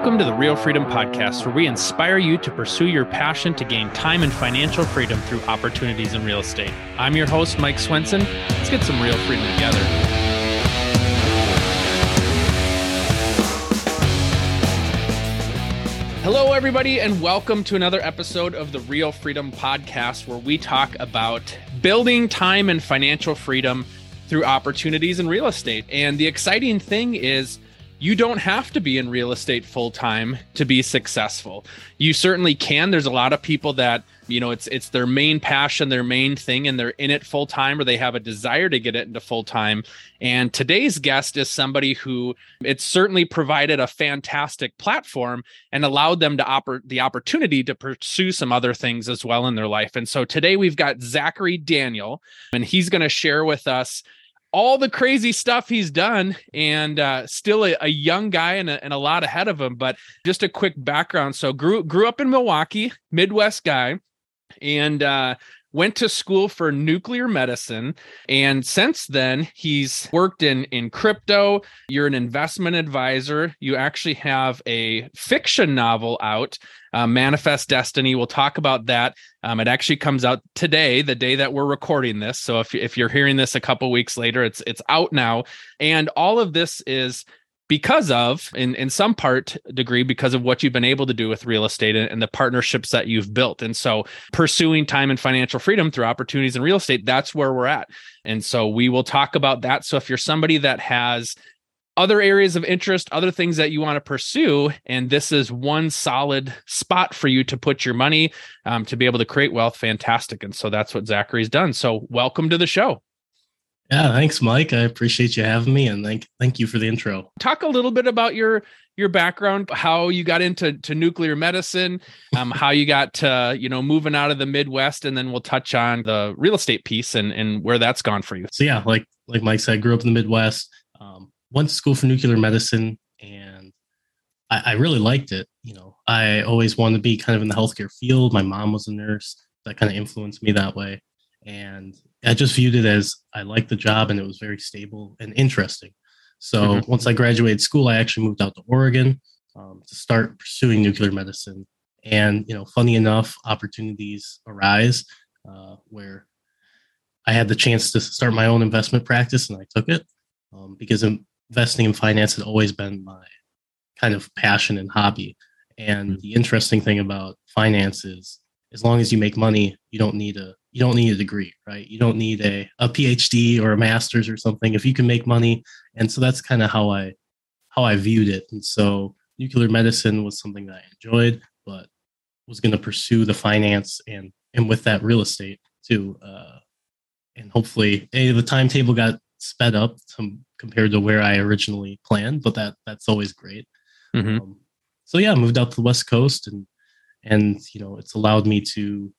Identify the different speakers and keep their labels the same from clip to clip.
Speaker 1: Welcome to the Real Freedom Podcast, where we inspire you to pursue your passion to gain time and financial freedom through opportunities in real estate. I'm your host, Mike Swenson. Let's get some real freedom together. Hello, everybody, and welcome to another episode of the Real Freedom Podcast, where we talk about building time and financial freedom through opportunities in real estate. And the exciting thing is, you don't have to be in real estate full time to be successful. You certainly can. There's a lot of people that, you know, it's it's their main passion, their main thing and they're in it full time or they have a desire to get it into full time. And today's guest is somebody who it's certainly provided a fantastic platform and allowed them to oper- the opportunity to pursue some other things as well in their life. And so today we've got Zachary Daniel and he's going to share with us all the crazy stuff he's done and uh, still a, a, young guy and a, and a, lot ahead of him but just a quick background. So grew grew up in milwaukee midwest guy and uh, went to school for nuclear medicine. And since then he's worked in in crypto. You're an investment advisor. You actually have a fiction novel out uh, manifest destiny we'll talk about that. Um, it actually comes out today the day that we're recording this. So if, if you're hearing this a couple weeks later it's it's out now. And all of this is because of in in some part degree because of what you've been able to do with real estate and, and, the partnerships that you've built. And so pursuing time and financial freedom through opportunities in real estate that's where we're at. And so we will talk about that. So if you're somebody that has other areas of interest other things that you want to pursue and this is one solid spot for you to put your money um, to be able to create wealth fantastic and so that's what zachary's done so welcome to the show
Speaker 2: yeah, thanks, Mike. I appreciate you having me, and thank thank you for the intro.
Speaker 1: Talk a little bit about your your background, how you got into to nuclear medicine, um, how you got to you know moving out of the Midwest, and then we'll touch on the real estate piece and and where that's gone for you.
Speaker 2: So yeah, like like Mike said, I grew up in the Midwest. Um, went to school for nuclear medicine, and I, I really liked it. You know, I always wanted to be kind of in the healthcare field. My mom was a nurse, that kind of influenced me that way, and I just viewed it as I liked the job and it was very stable and interesting. So mm-hmm. once I graduated school, I actually moved out to Oregon um, to start pursuing nuclear medicine. And you know, funny enough, opportunities arise uh, where I had the chance to start my own investment practice, and I took it um, because investing in finance had always been my kind of passion and hobby. And mm-hmm. the interesting thing about finance is, as long as you make money, you don't need a you don't need a degree, right? You don't need a, a PhD or a master's or something if you can make money. And so that's kind of how I how I viewed it. And so nuclear medicine was something that I enjoyed, but was going to pursue the finance and and with that real estate too. Uh, and hopefully, a, the timetable got sped up compared to where I originally planned, but that that's always great. Mm-hmm. Um, so yeah, I moved out to the West Coast and and you know it's allowed me to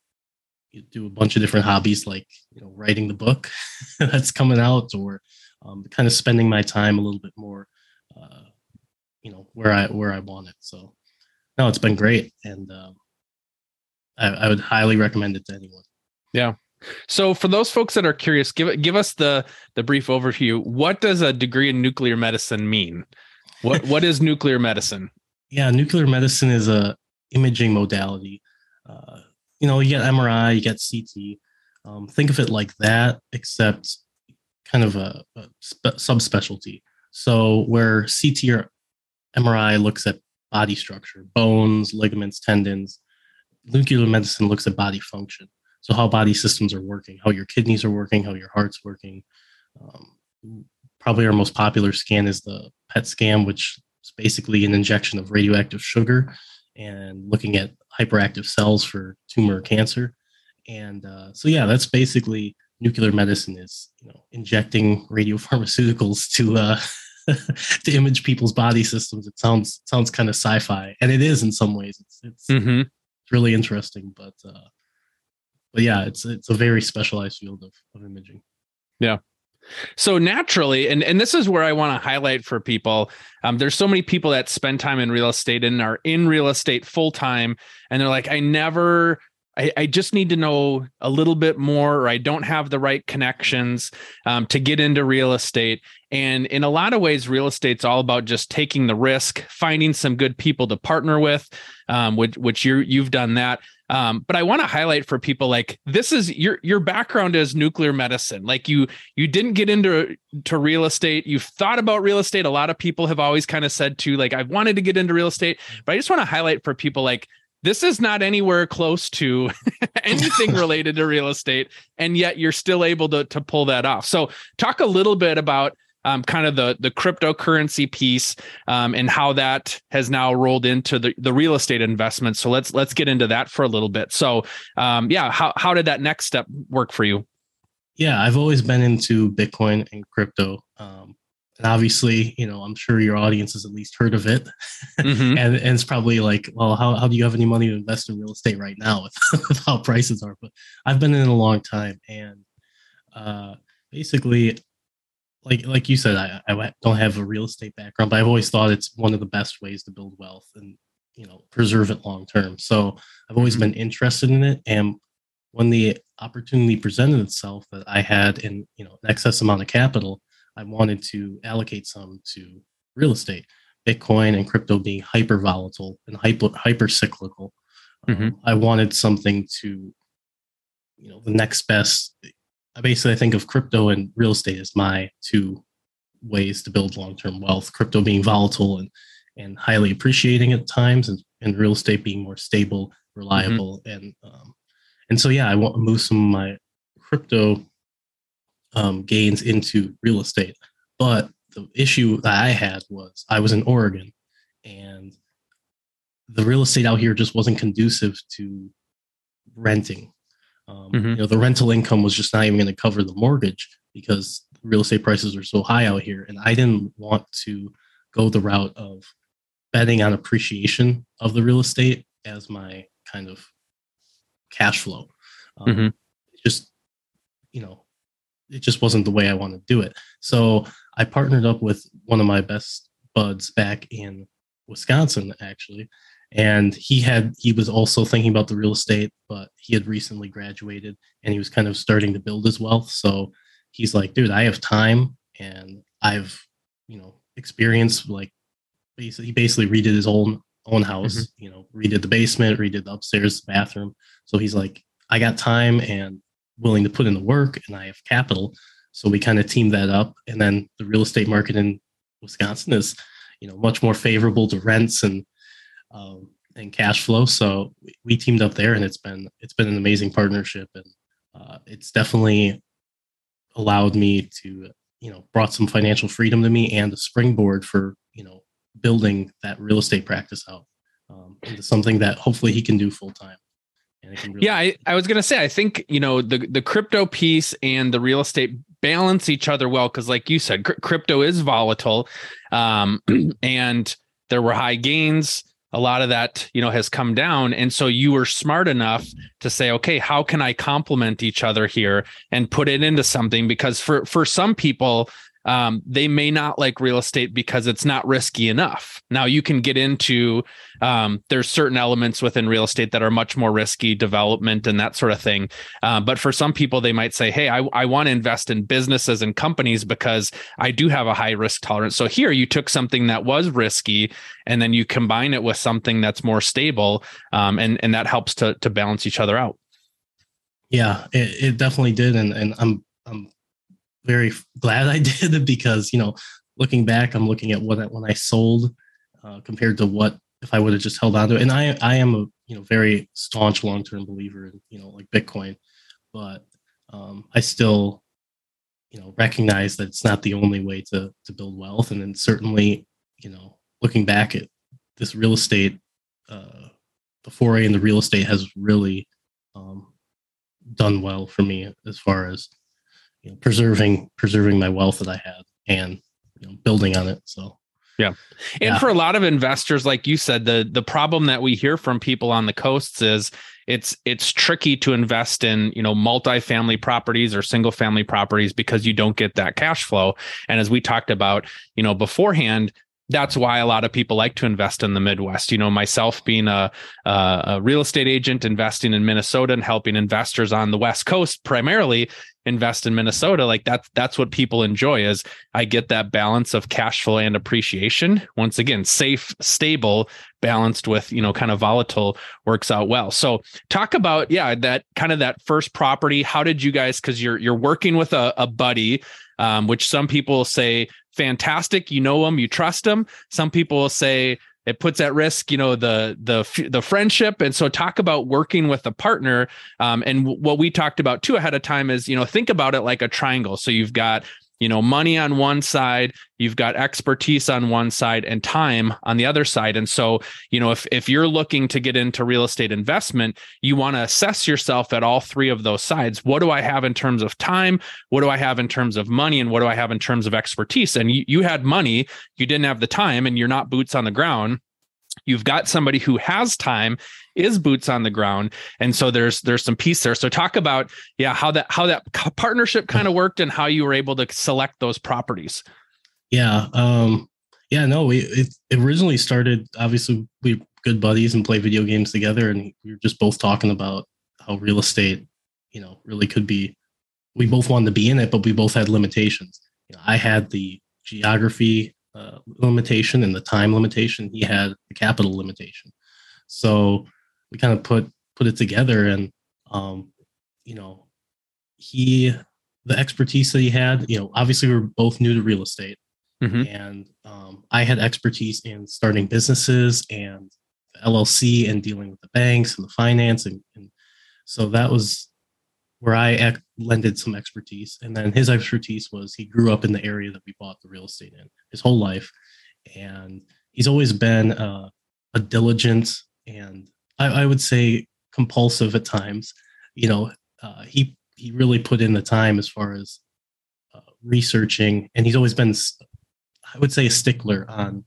Speaker 2: do a bunch of different hobbies like you know writing the book that's coming out or um, kind of spending my time a little bit more uh, you know where i where i want it so no it's been great and um, I, I would highly recommend it to anyone
Speaker 1: yeah so for those folks that are curious give give us the the brief overview what does a degree in nuclear medicine mean what what is nuclear medicine
Speaker 2: yeah nuclear medicine is a imaging modality uh, you know, you get MRI, you get CT. Um, think of it like that, except kind of a, a spe- subspecialty. So where CT or MRI looks at body structure, bones, ligaments, tendons, nuclear medicine looks at body function. So how body systems are working, how your kidneys are working, how your heart's working. Um, probably our most popular scan is the PET scan, which is basically an injection of radioactive sugar and looking at hyperactive cells for tumor cancer. And uh, so, yeah, that's basically nuclear medicine is you know injecting radiopharmaceuticals to uh, to image people's body systems. It sounds sounds kind of sci-fi, and it is in some ways. It's it's, mm-hmm. it's really interesting, but uh, but yeah, it's it's a very specialized field of, of imaging.
Speaker 1: Yeah. So naturally, and, and this is where I want to highlight for people. Um, there's so many people that spend time in real estate and are in real estate full time, and they're like, I never I, I, just need to know a little bit more, or I don't have the right connections um, to get into real estate. And in a lot of ways, real estate's all about just taking the risk, finding some good people to partner with, um, which which you you've done that. Um, but I want to highlight for people like this is your your background is nuclear medicine. Like you you didn't get into to real estate. You've thought about real estate. A lot of people have always kind of said to like I've wanted to get into real estate, but I just want to highlight for people like this is not anywhere close to anything related to real estate and yet you're still able to, to pull that off so talk a little bit about um, kind of the the cryptocurrency piece um, and how that has now rolled into the, the real estate investment so let's let's get into that for a little bit so um, yeah how, how did that next step work for you
Speaker 2: yeah i've always been into bitcoin and crypto um, and obviously, you know, I'm sure your audience has at least heard of it. Mm-hmm. and, and it's probably like, well, how, how do you have any money to invest in real estate right now with, with how prices are? But I've been in a long time. And uh, basically, like like you said, I, I don't have a real estate background, but I've always thought it's one of the best ways to build wealth and, you know, preserve it long term. So I've always mm-hmm. been interested in it. And when the opportunity presented itself that I had in, you know, an excess amount of capital, I wanted to allocate some to real estate, Bitcoin and crypto being hyper volatile and hyper hyper cyclical. Mm-hmm. Um, I wanted something to, you know, the next best. I basically think of crypto and real estate as my two ways to build long term wealth. Crypto being volatile and and highly appreciating at times, and, and real estate being more stable, reliable, mm-hmm. and um, and so yeah, I want to move some of my crypto um, gains into real estate. But the issue that I had was I was in Oregon and the real estate out here just wasn't conducive to renting. Um, mm-hmm. You know, the rental income was just not even going to cover the mortgage because real estate prices are so high out here. And I didn't want to go the route of betting on appreciation of the real estate as my kind of cash flow. Um, mm-hmm. Just, you know, it just wasn't the way I wanted to do it. So I partnered up with one of my best buds back in Wisconsin, actually. And he had he was also thinking about the real estate, but he had recently graduated and he was kind of starting to build his wealth. So he's like, dude, I have time and I've, you know, experience like basically he basically redid his own own house, mm-hmm. you know, redid the basement, redid the upstairs the bathroom. So he's like, I got time and willing to put in the work and I have capital. So we kind of teamed that up. And then the real estate market in Wisconsin is, you know, much more favorable to rents and um, and cash flow. So we teamed up there, and it's been it's been an amazing partnership, and uh, it's definitely allowed me to you know brought some financial freedom to me and a springboard for you know building that real estate practice out um, into something that hopefully he can do full time.
Speaker 1: Really yeah, I, I was gonna say I think you know the the crypto piece and the real estate balance each other well because, like you said, cr- crypto is volatile, um, and there were high gains. A lot of that you know has come down, and so you were smart enough to say, okay, how can I complement each other here and put it into something? Because for for some people, um, they may not like real estate because it's not risky enough. Now you can get into um, there's certain elements within real estate that are much more risky, development and that sort of thing. Uh, but for some people, they might say, "Hey, I, I want to invest in businesses and companies because I do have a high risk tolerance." So here you took something that was risky and then you combine it with something that's more stable, um, and and that helps to to balance each other out.
Speaker 2: Yeah, it, it definitely did, and and I'm I'm very glad I did because you know, looking back, I'm looking at what I, when I sold uh, compared to what if I would have just held on to it. And I I am a you know very staunch long term believer in you know like Bitcoin, but um, I still you know recognize that it's not the only way to to build wealth. And then certainly you know looking back at this real estate, uh, the foray into real estate has really um, done well for me as far as you know, preserving preserving my wealth that I had and you know, building on it. So
Speaker 1: yeah. And yeah. for a lot of investors, like you said, the the problem that we hear from people on the coasts is it's it's tricky to invest in, you know, multifamily properties or single family properties because you don't get that cash flow. And as we talked about, you know, beforehand, that's why a lot of people like to invest in the Midwest. You know, myself being a, a, real estate agent, investing in Minnesota and helping investors on the West Coast primarily invest in Minnesota, like that's that's what people enjoy. Is I get that balance of cash flow and appreciation. Once again, safe, stable, balanced with you know kind of volatile works out well. So talk about yeah that kind of that first property. How did you guys? Because you're you're working with a, a buddy um, which some people say fantastic. You know them, you trust them. Some people will say it puts at risk, you know, the the the friendship. And so, talk about working with a partner. Um, and what we talked about too ahead of time is, you know, think about it like a triangle. So you've got you know money on one side you've got expertise on one side and time on the other side. And so you know if if you're looking to get into real estate investment you want to assess yourself at all three of those sides. What do i have in terms of time? What do i have in terms of money? And what do i have in terms of expertise? And you, you had money you didn't have the time and you're not boots on the ground. You've got somebody who has time is boots on the ground. And so there's there's some piece there. So talk about yeah how that how that partnership kind of worked and how you were able to select those properties.
Speaker 2: Yeah um yeah no we it, originally started obviously we good buddies and play video games together and we were just both talking about how real estate you know really could be we both wanted to be in it but we both had limitations. You know, i had the geography uh, limitation and the time limitation. He had the capital limitation. So we kind of put put it together, and um, you know, he the expertise that he had. You know, obviously we are both new to real estate, mm-hmm. and um, I had expertise in starting businesses and LLC and dealing with the banks and the finance, and, and so that was where I ec- lended some expertise. And then his expertise was he grew up in the area that we bought the real estate in his whole life. And he's always been uh, a diligent and I, I, would say compulsive at times. You know, uh, he he really put in the time as far as uh, researching, and he's always been, I would say, a stickler on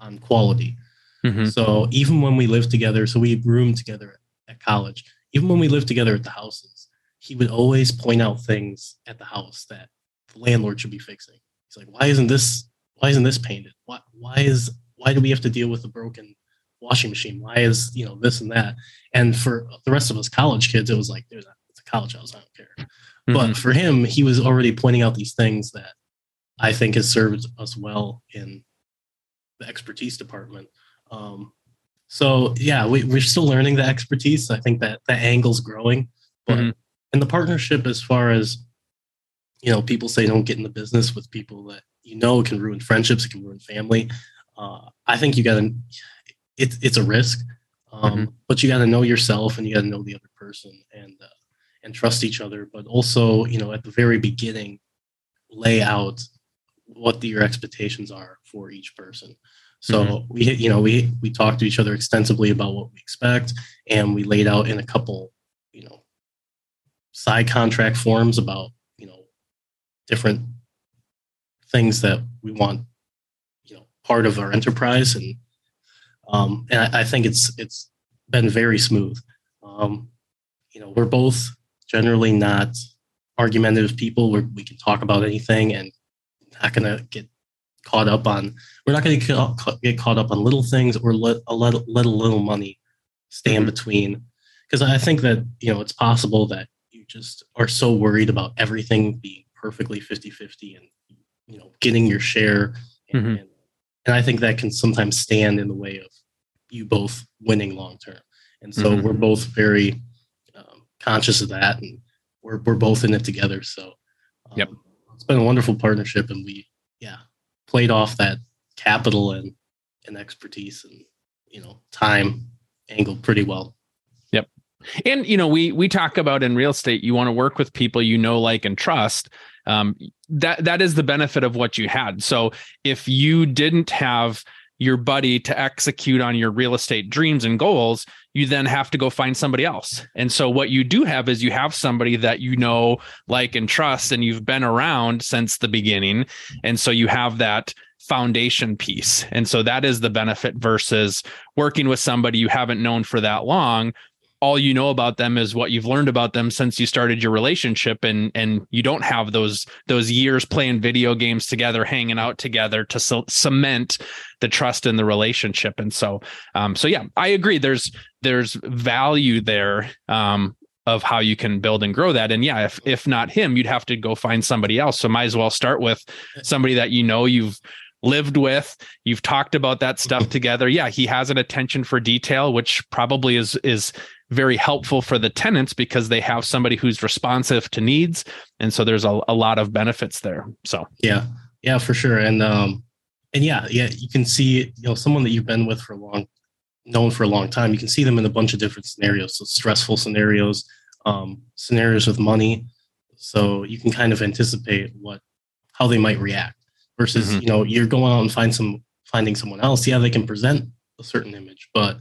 Speaker 2: on quality. Mm-hmm. So even when we lived together, so we roomed together at college. Even when we lived together at the houses, he would always point out things at the house that the landlord should be fixing. He's like, why isn't this why isn't this painted? Why why is why do we have to deal with a broken washing machine? Why is you know this and that? And for the rest of us college kids, it was like, there's a, it's a college house, I don't care. Mm-hmm. But for him, he was already pointing out these things that I think has served us well in the expertise department. Um, so yeah, we, we're still learning the expertise. I think that that angle's growing, but mm-hmm and the partnership as far as you know people say don't get in the business with people that you know can ruin friendships it can ruin family uh, i think you gotta it, it's a risk um, mm-hmm. but you gotta know yourself and you gotta know the other person and uh, and trust each other but also you know at the very beginning lay out what the, your expectations are for each person so mm-hmm. we you know we we talked to each other extensively about what we expect and we laid out in a couple you know side contract forms about you know different things that we want you know part of our enterprise and um, and I, I, think it's it's been very smooth um, you know we're both generally not argumentative people where we can talk about anything and not going to get caught up on we're not going to get caught up on little things or let a let, let a little money stand mm-hmm. between because i think that you know it's possible that you just are so worried about everything being perfectly 50-50 and you know getting your share and, mm-hmm. and, and, i think that can sometimes stand in the way of you both winning long term and so mm-hmm. we're both very um, conscious of that and we're, we're both in it together so um, yep. it's been a wonderful partnership and we yeah played off that capital and and expertise and you know time angle pretty well Yep.
Speaker 1: and you know, we we talk about in real estate, you want to work with people you know, like, and trust. Um, that that is the benefit of what you had. So if you didn't have your buddy to execute on your real estate dreams and goals, you then have to go find somebody else. And so what you do have is you have somebody that you know, like, and trust, and you've been around since the beginning. And so you have that foundation piece. And so that is the benefit versus working with somebody you haven't known for that long all you know about them is what you've learned about them since you started your relationship and and you don't have those those years playing video games together hanging out together to c- cement the trust in the relationship and so um so yeah i agree there's there's value there um of how you can build and grow that. And yeah, if if not him, you'd have to go find somebody else. So might as well start with somebody that you know you've lived with, you've talked about that stuff together. Yeah, he has an attention for detail, which probably is is very helpful for the tenants because they have somebody who's responsive to needs. And so there's a, a lot of benefits there. So
Speaker 2: yeah, yeah, for sure. And um and yeah, yeah, you can see, you know, someone that you've been with for a long known for a long time, you can see them in a bunch of different scenarios. So stressful scenarios, um, scenarios with money. So you can kind of anticipate what how they might react. Versus, mm-hmm. you know, you're going out and find some finding someone else. Yeah, they can present a certain image, but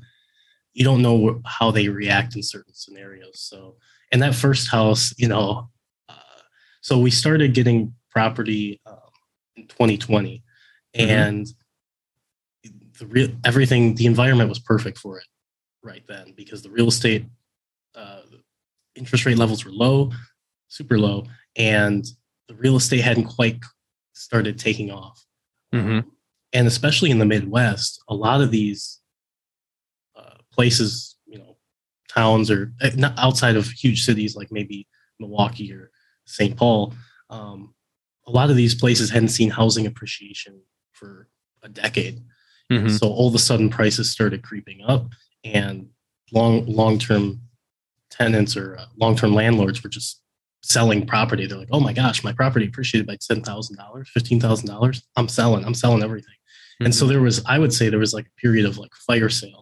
Speaker 2: you don't know how they react in certain scenarios. So, in that first house, you know, uh, so we started getting property um, in 2020, mm-hmm. and the real everything the environment was perfect for it right then because the real estate uh, interest rate levels were low super low and the real estate hadn't quite started taking off mm-hmm. and especially in the midwest a lot of these places you know towns or not outside of huge cities like maybe milwaukee or st paul um, a lot of these places hadn't seen housing appreciation for a decade Mm-hmm. So all of a sudden prices started creeping up and long long term tenants or uh, long term landlords were just selling property. They're like, oh my gosh, my property appreciated by ten thousand dollars, fifteen thousand dollars. I'm selling. I'm selling everything. Mm-hmm. And so mm-hmm. there was, I would say, there was like a period of like fire sale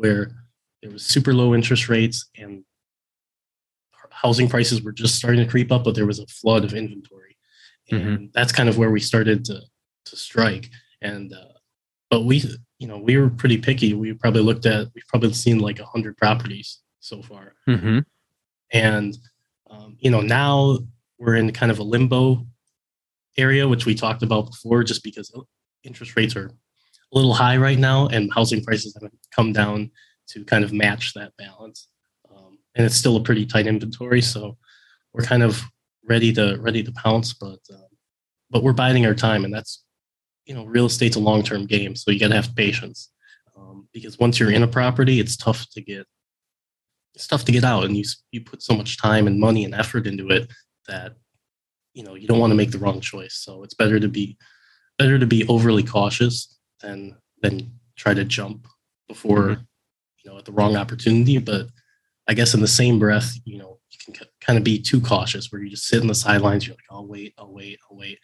Speaker 2: where there was super low interest rates and housing prices were just starting to creep up, but there was a flood of inventory, and mm-hmm. that's kind of where we started to to strike. And uh, but we you know we were pretty picky we probably looked at we've probably seen like a 100 properties so far mm-hmm. and um, you know now we're in kind of a limbo area which we talked about before just because interest rates are a little high right now and housing prices haven't come down to kind of match that balance um, and it's still a pretty tight inventory so we're kind of ready to ready to pounce but um, but we're biding our time and that's you know, real estate's a long term game, so you got to have patience. Um, because once you're in a property, it's tough to get it's tough to get out, and you you put so much time and money and effort into it that you know you don't want to make the wrong choice. So it's better to be better to be overly cautious than then try to jump before mm-hmm. you know at the wrong opportunity. But I guess in the same breath, you know, you can kind of be too cautious where you just sit in the sidelines. You're like, I'll wait, I'll wait, I'll wait.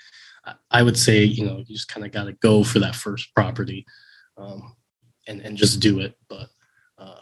Speaker 2: I would say, you know, you just kind of got to go for that first property um, and, and just do it. But uh,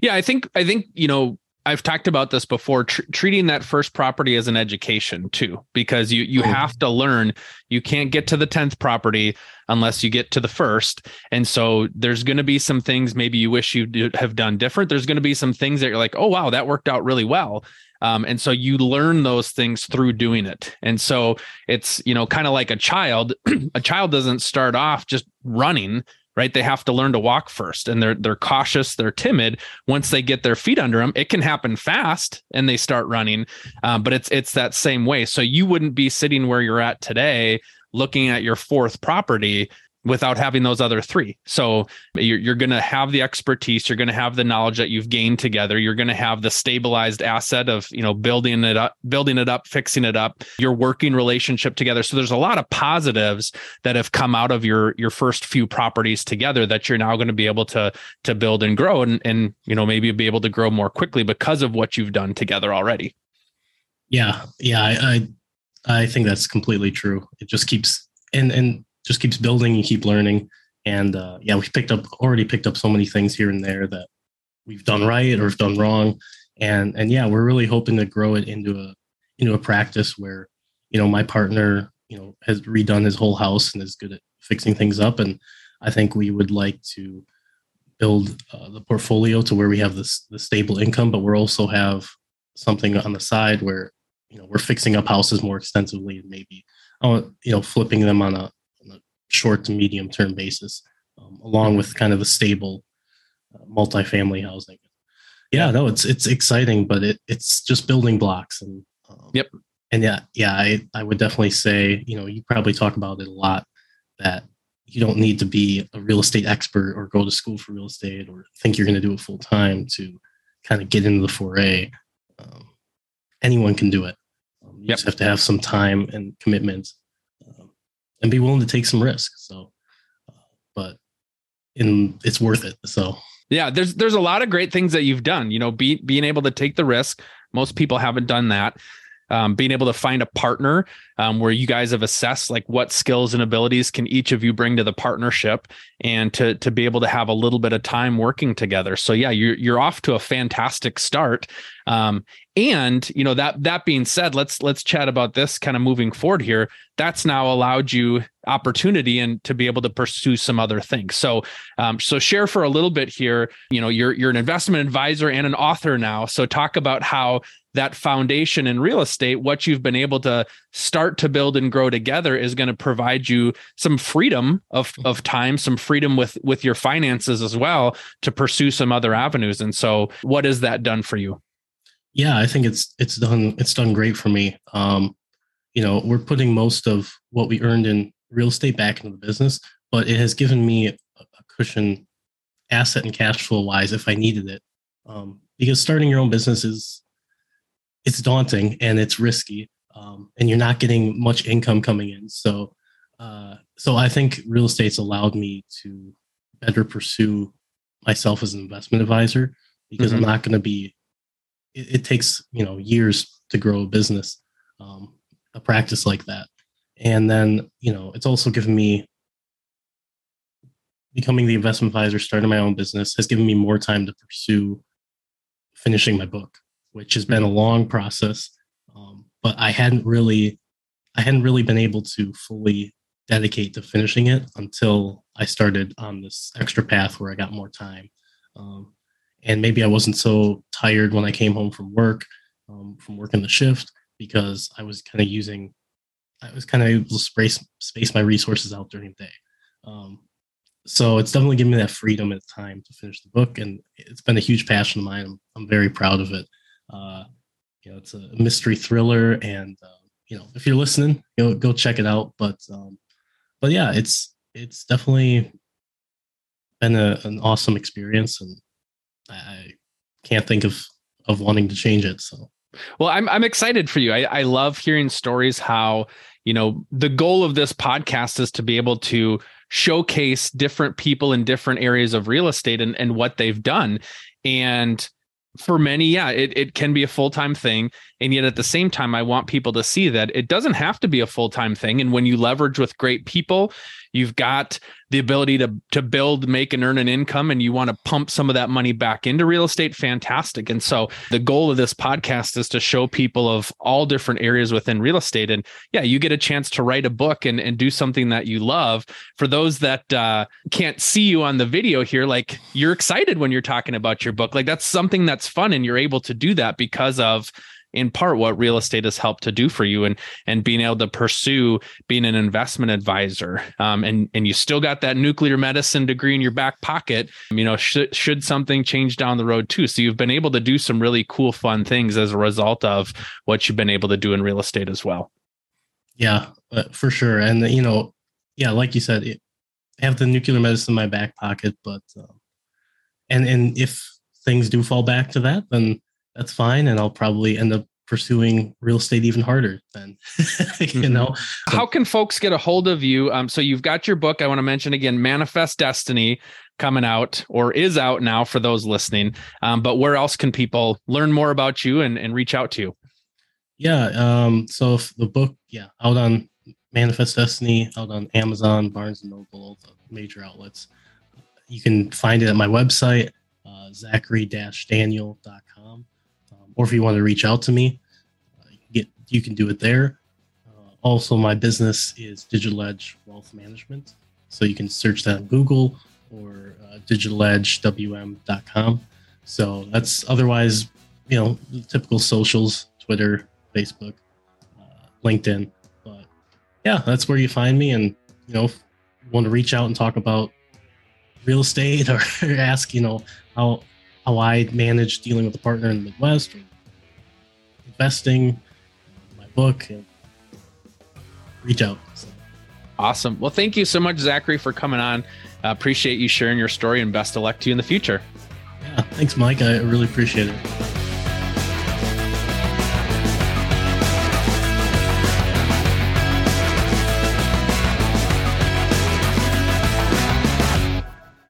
Speaker 1: yeah, I think, I think, you know, I've talked about this before, tr- treating that first property as an education too, because you, you oh. have to learn, you can't get to the 10th property unless you get to the first. And so there's going to be some things maybe you wish you have done different. There's going to be some things that you're like, oh, wow, that worked out really well. Um, and so you learn those things through doing it. And so it's, you know, kind of like a child. a child doesn't start off just running, right? They have to learn to walk first and they're they're cautious, they're timid. Once they get their feet under them, it can happen fast and they start running. Um, but it's it's that same way. So you wouldn't be sitting where you're at today looking at your fourth property without having those other three. So you're, you're going to have the expertise, you're going to have the knowledge that you've gained together, you're going to have the stabilized asset of, you know, building it up, building it up, fixing it up, your working relationship together. So there's a lot of positives that have come out of your your first few properties together that you're now going to be able to to build and grow and and you know maybe be able to grow more quickly because of what you've done together already.
Speaker 2: Yeah, yeah, I I, I think that's completely true. It just keeps and and just keeps building. You keep learning, and uh, yeah, we've picked up already picked up so many things here and there that we've done right or have done wrong, and and yeah, we're really hoping to grow it into a into a practice where you know my partner you know has redone his whole house and is good at fixing things up, and I think we would like to build uh, the portfolio to where we have this the stable income, but we're also have something on the side where you know we're fixing up houses more extensively and maybe uh, you know flipping them on a short to medium term basis, um, along with kind of the stable uh, multifamily housing. Yeah, no, it's it's exciting, but it it's just building blocks and
Speaker 1: um, yep.
Speaker 2: And yeah, yeah, I I would definitely say you know you probably talk about it a lot that you don't need to be a real estate expert or go to school for real estate or think you're going to do it full time to kind of get into the foray. Um, anyone can do it. Um, you yep. just have to have some time and commitment and be willing to take some risks. So, but in it's worth it. So
Speaker 1: yeah, there's there's a lot of great things that you've done. You know, be, being able to take the risk. Most people haven't done that um, being able to find a partner um, where you guys have assessed like what skills and abilities can each of you bring to the partnership and to to be able to have a little bit of time working together. So yeah you're, you're off to a fantastic start. Um, and you know that that being said let's let's chat about this kind of moving forward here. That's now allowed you opportunity and to be able to pursue some other things. So um, so share for a little bit here. You know you're you're an investment advisor and an author now. So talk about how that foundation in real estate, what you've been able to start to build and grow together is going to provide you some freedom of, of time, some freedom with, with your finances as well to pursue some other avenues. And so what has that done for you?
Speaker 2: Yeah, I think it's, it's done, it's done great for me. Um, you know, we're putting most of what we earned in real estate back into the business, but it has given me a, cushion asset and cash flow wise if I needed it. Um, because starting your own business is it's daunting and it's risky, um, and you're not getting much income coming in. So, uh, so I think real estate's allowed me to better pursue myself as an investment advisor because mm-hmm. I'm not going to be. It, it, takes you know years to grow a business, um, a practice like that, and then you know it's also given me becoming the investment advisor, starting my own business has given me more time to pursue finishing my book which has been a long process. Um, but I hadn't really, I hadn't really been able to fully dedicate to finishing it until I started on this extra path where I got more time. Um, and maybe I wasn't so tired when I came home from work, um, from working the shift, because I was kind of using, I was kind of able to space, space my resources out during the day. Um, so it's definitely given me that freedom and time to finish the book, and it's been a huge passion of mine. I'm, I'm very proud of it. Uh, you know, it's a mystery thriller, and uh, you know, if you're listening, know, go check it out. But um, but yeah, it's it's definitely been a, an awesome experience, and I can't think of of wanting to change it. So.
Speaker 1: Well, I'm I'm excited for you. I, I love hearing stories how, you know, the goal of this podcast is to be able to showcase different people in different areas of real estate and, and what they've done. And for many, yeah, it, it can be a full time thing. And yet at the same time, I want people to see that it doesn't have to be a full time thing. And when you leverage with great people, you've got the ability to to build, make, and earn an income, and you want to pump some of that money back into real estate. Fantastic. And so the goal of this podcast is to show people of all different areas within real estate. And yeah, you get a chance to write a book and, and do something that you love. For those that uh, can't see you on the video here, like you're excited when you're talking about your book. Like that's something that's fun, and you're able to do that because of in part what real estate has helped to do for you and and being able to pursue being an investment advisor. Um, and and you still got that nuclear medicine degree in your back pocket you know should should something change down the road too. So you've been able to do some really cool fun things as a result of what you've been able to do in real estate as well.
Speaker 2: Yeah uh, for sure. And you know yeah like you said I have the nuclear medicine in my back pocket but um, and and if things do fall back to that then that's fine and i'll probably end up pursuing real estate even harder then you mm-hmm. know?
Speaker 1: How can folks get a hold of you? Um, so you've got your book i want to mention again manifest destiny coming out or is out now for those listening. Um, but where else can people learn more about you and, and reach out to you?
Speaker 2: Yeah um, so the book yeah out on manifest destiny out on amazon barnes and noble all the major outlets. You can find it at my website uh, zachary-daniel.com or if you want to reach out to me, uh, you, get, you can do it there. Uh, also, my business is Digital Edge Wealth Management. So you can search that on Google or uh, digitaledgewm.com. So that's otherwise, you know, typical socials Twitter, Facebook, uh, LinkedIn. But yeah, that's where you find me. And, you know, you want to reach out and talk about real estate or ask, you know, how how I manage dealing with a partner in the Midwest or investing, my book, and reach out. So.
Speaker 1: Awesome. Well, thank you so much, Zachary, for coming on. Uh, appreciate you sharing your story and best of luck to you in the future.
Speaker 2: Yeah, thanks, Mike. I really appreciate it.